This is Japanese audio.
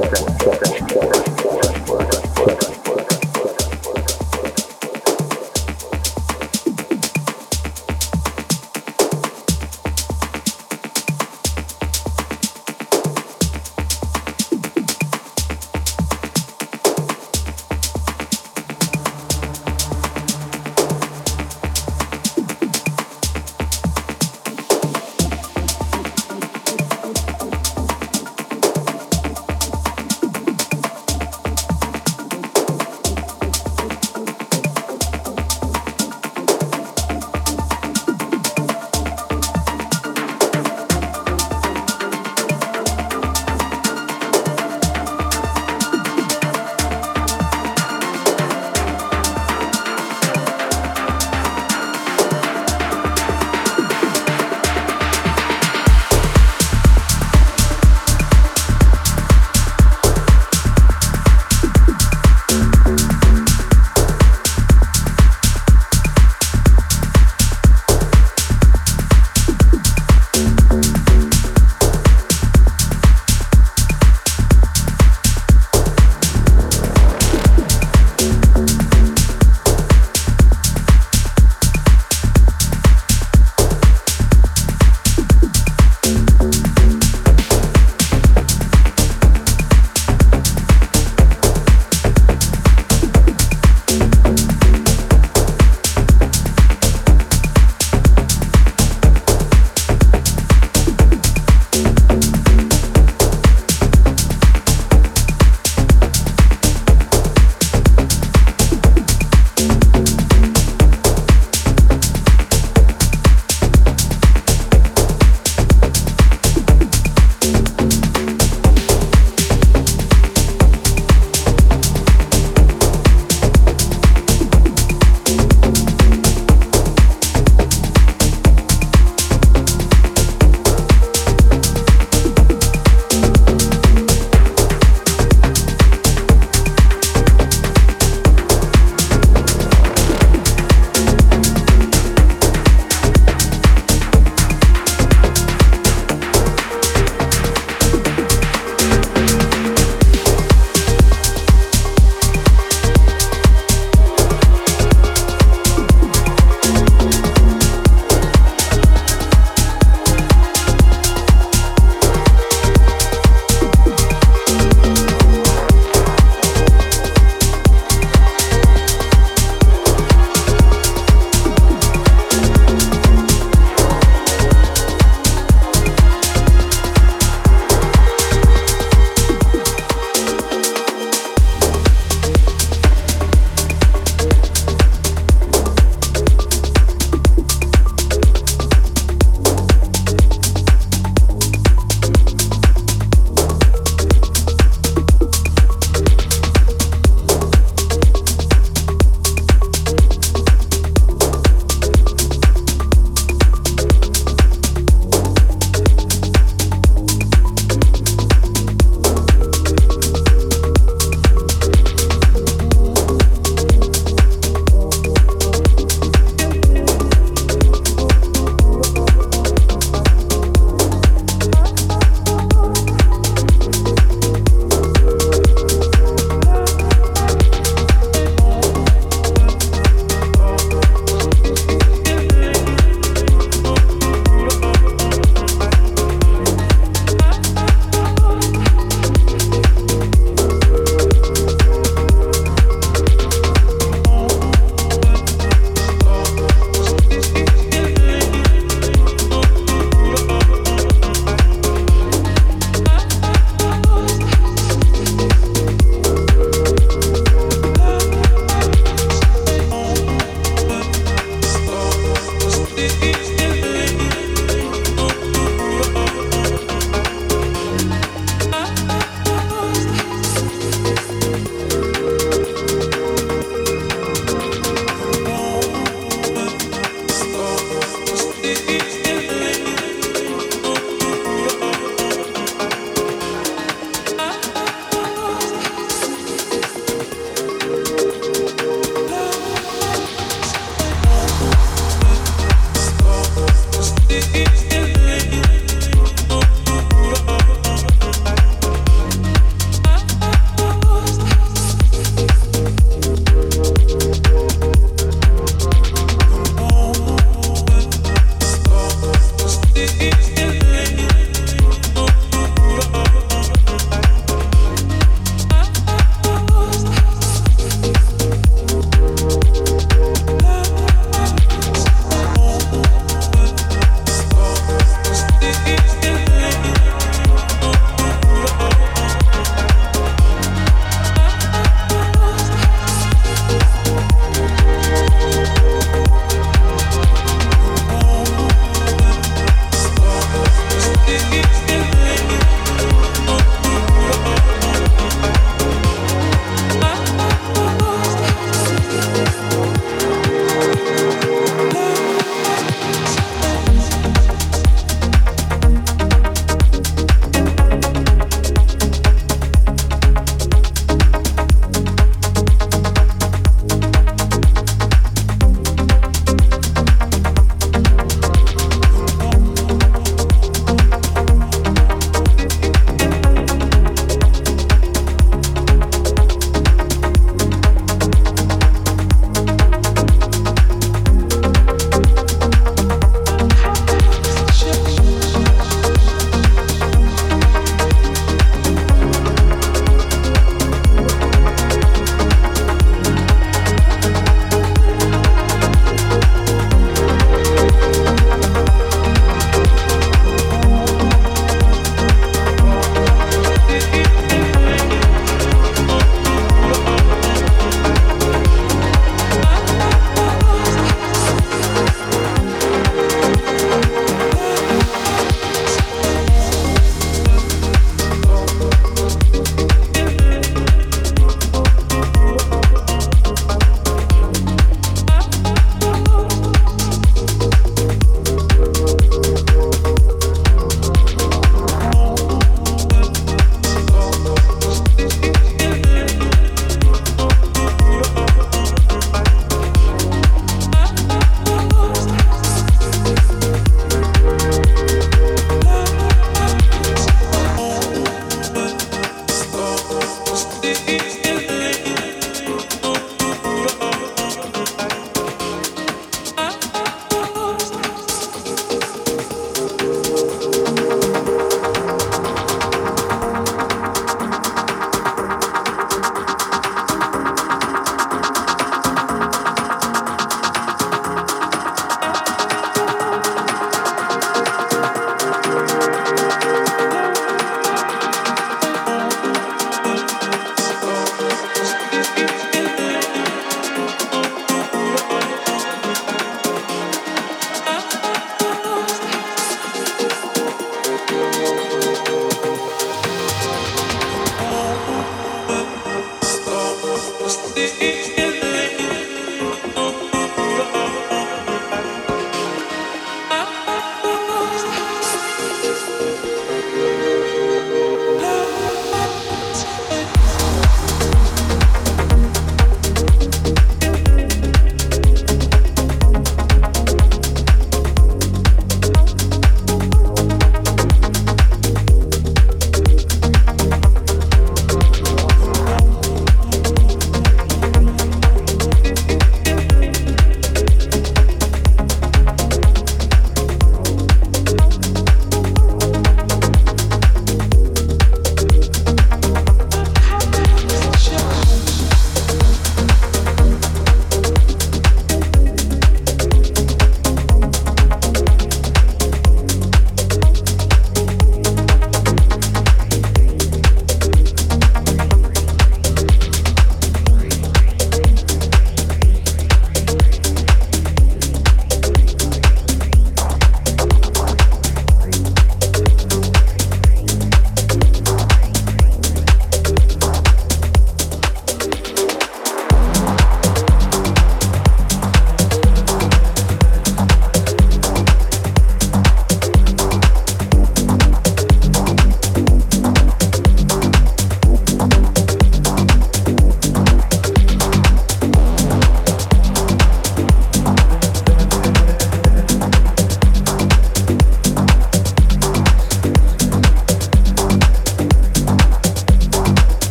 わかった。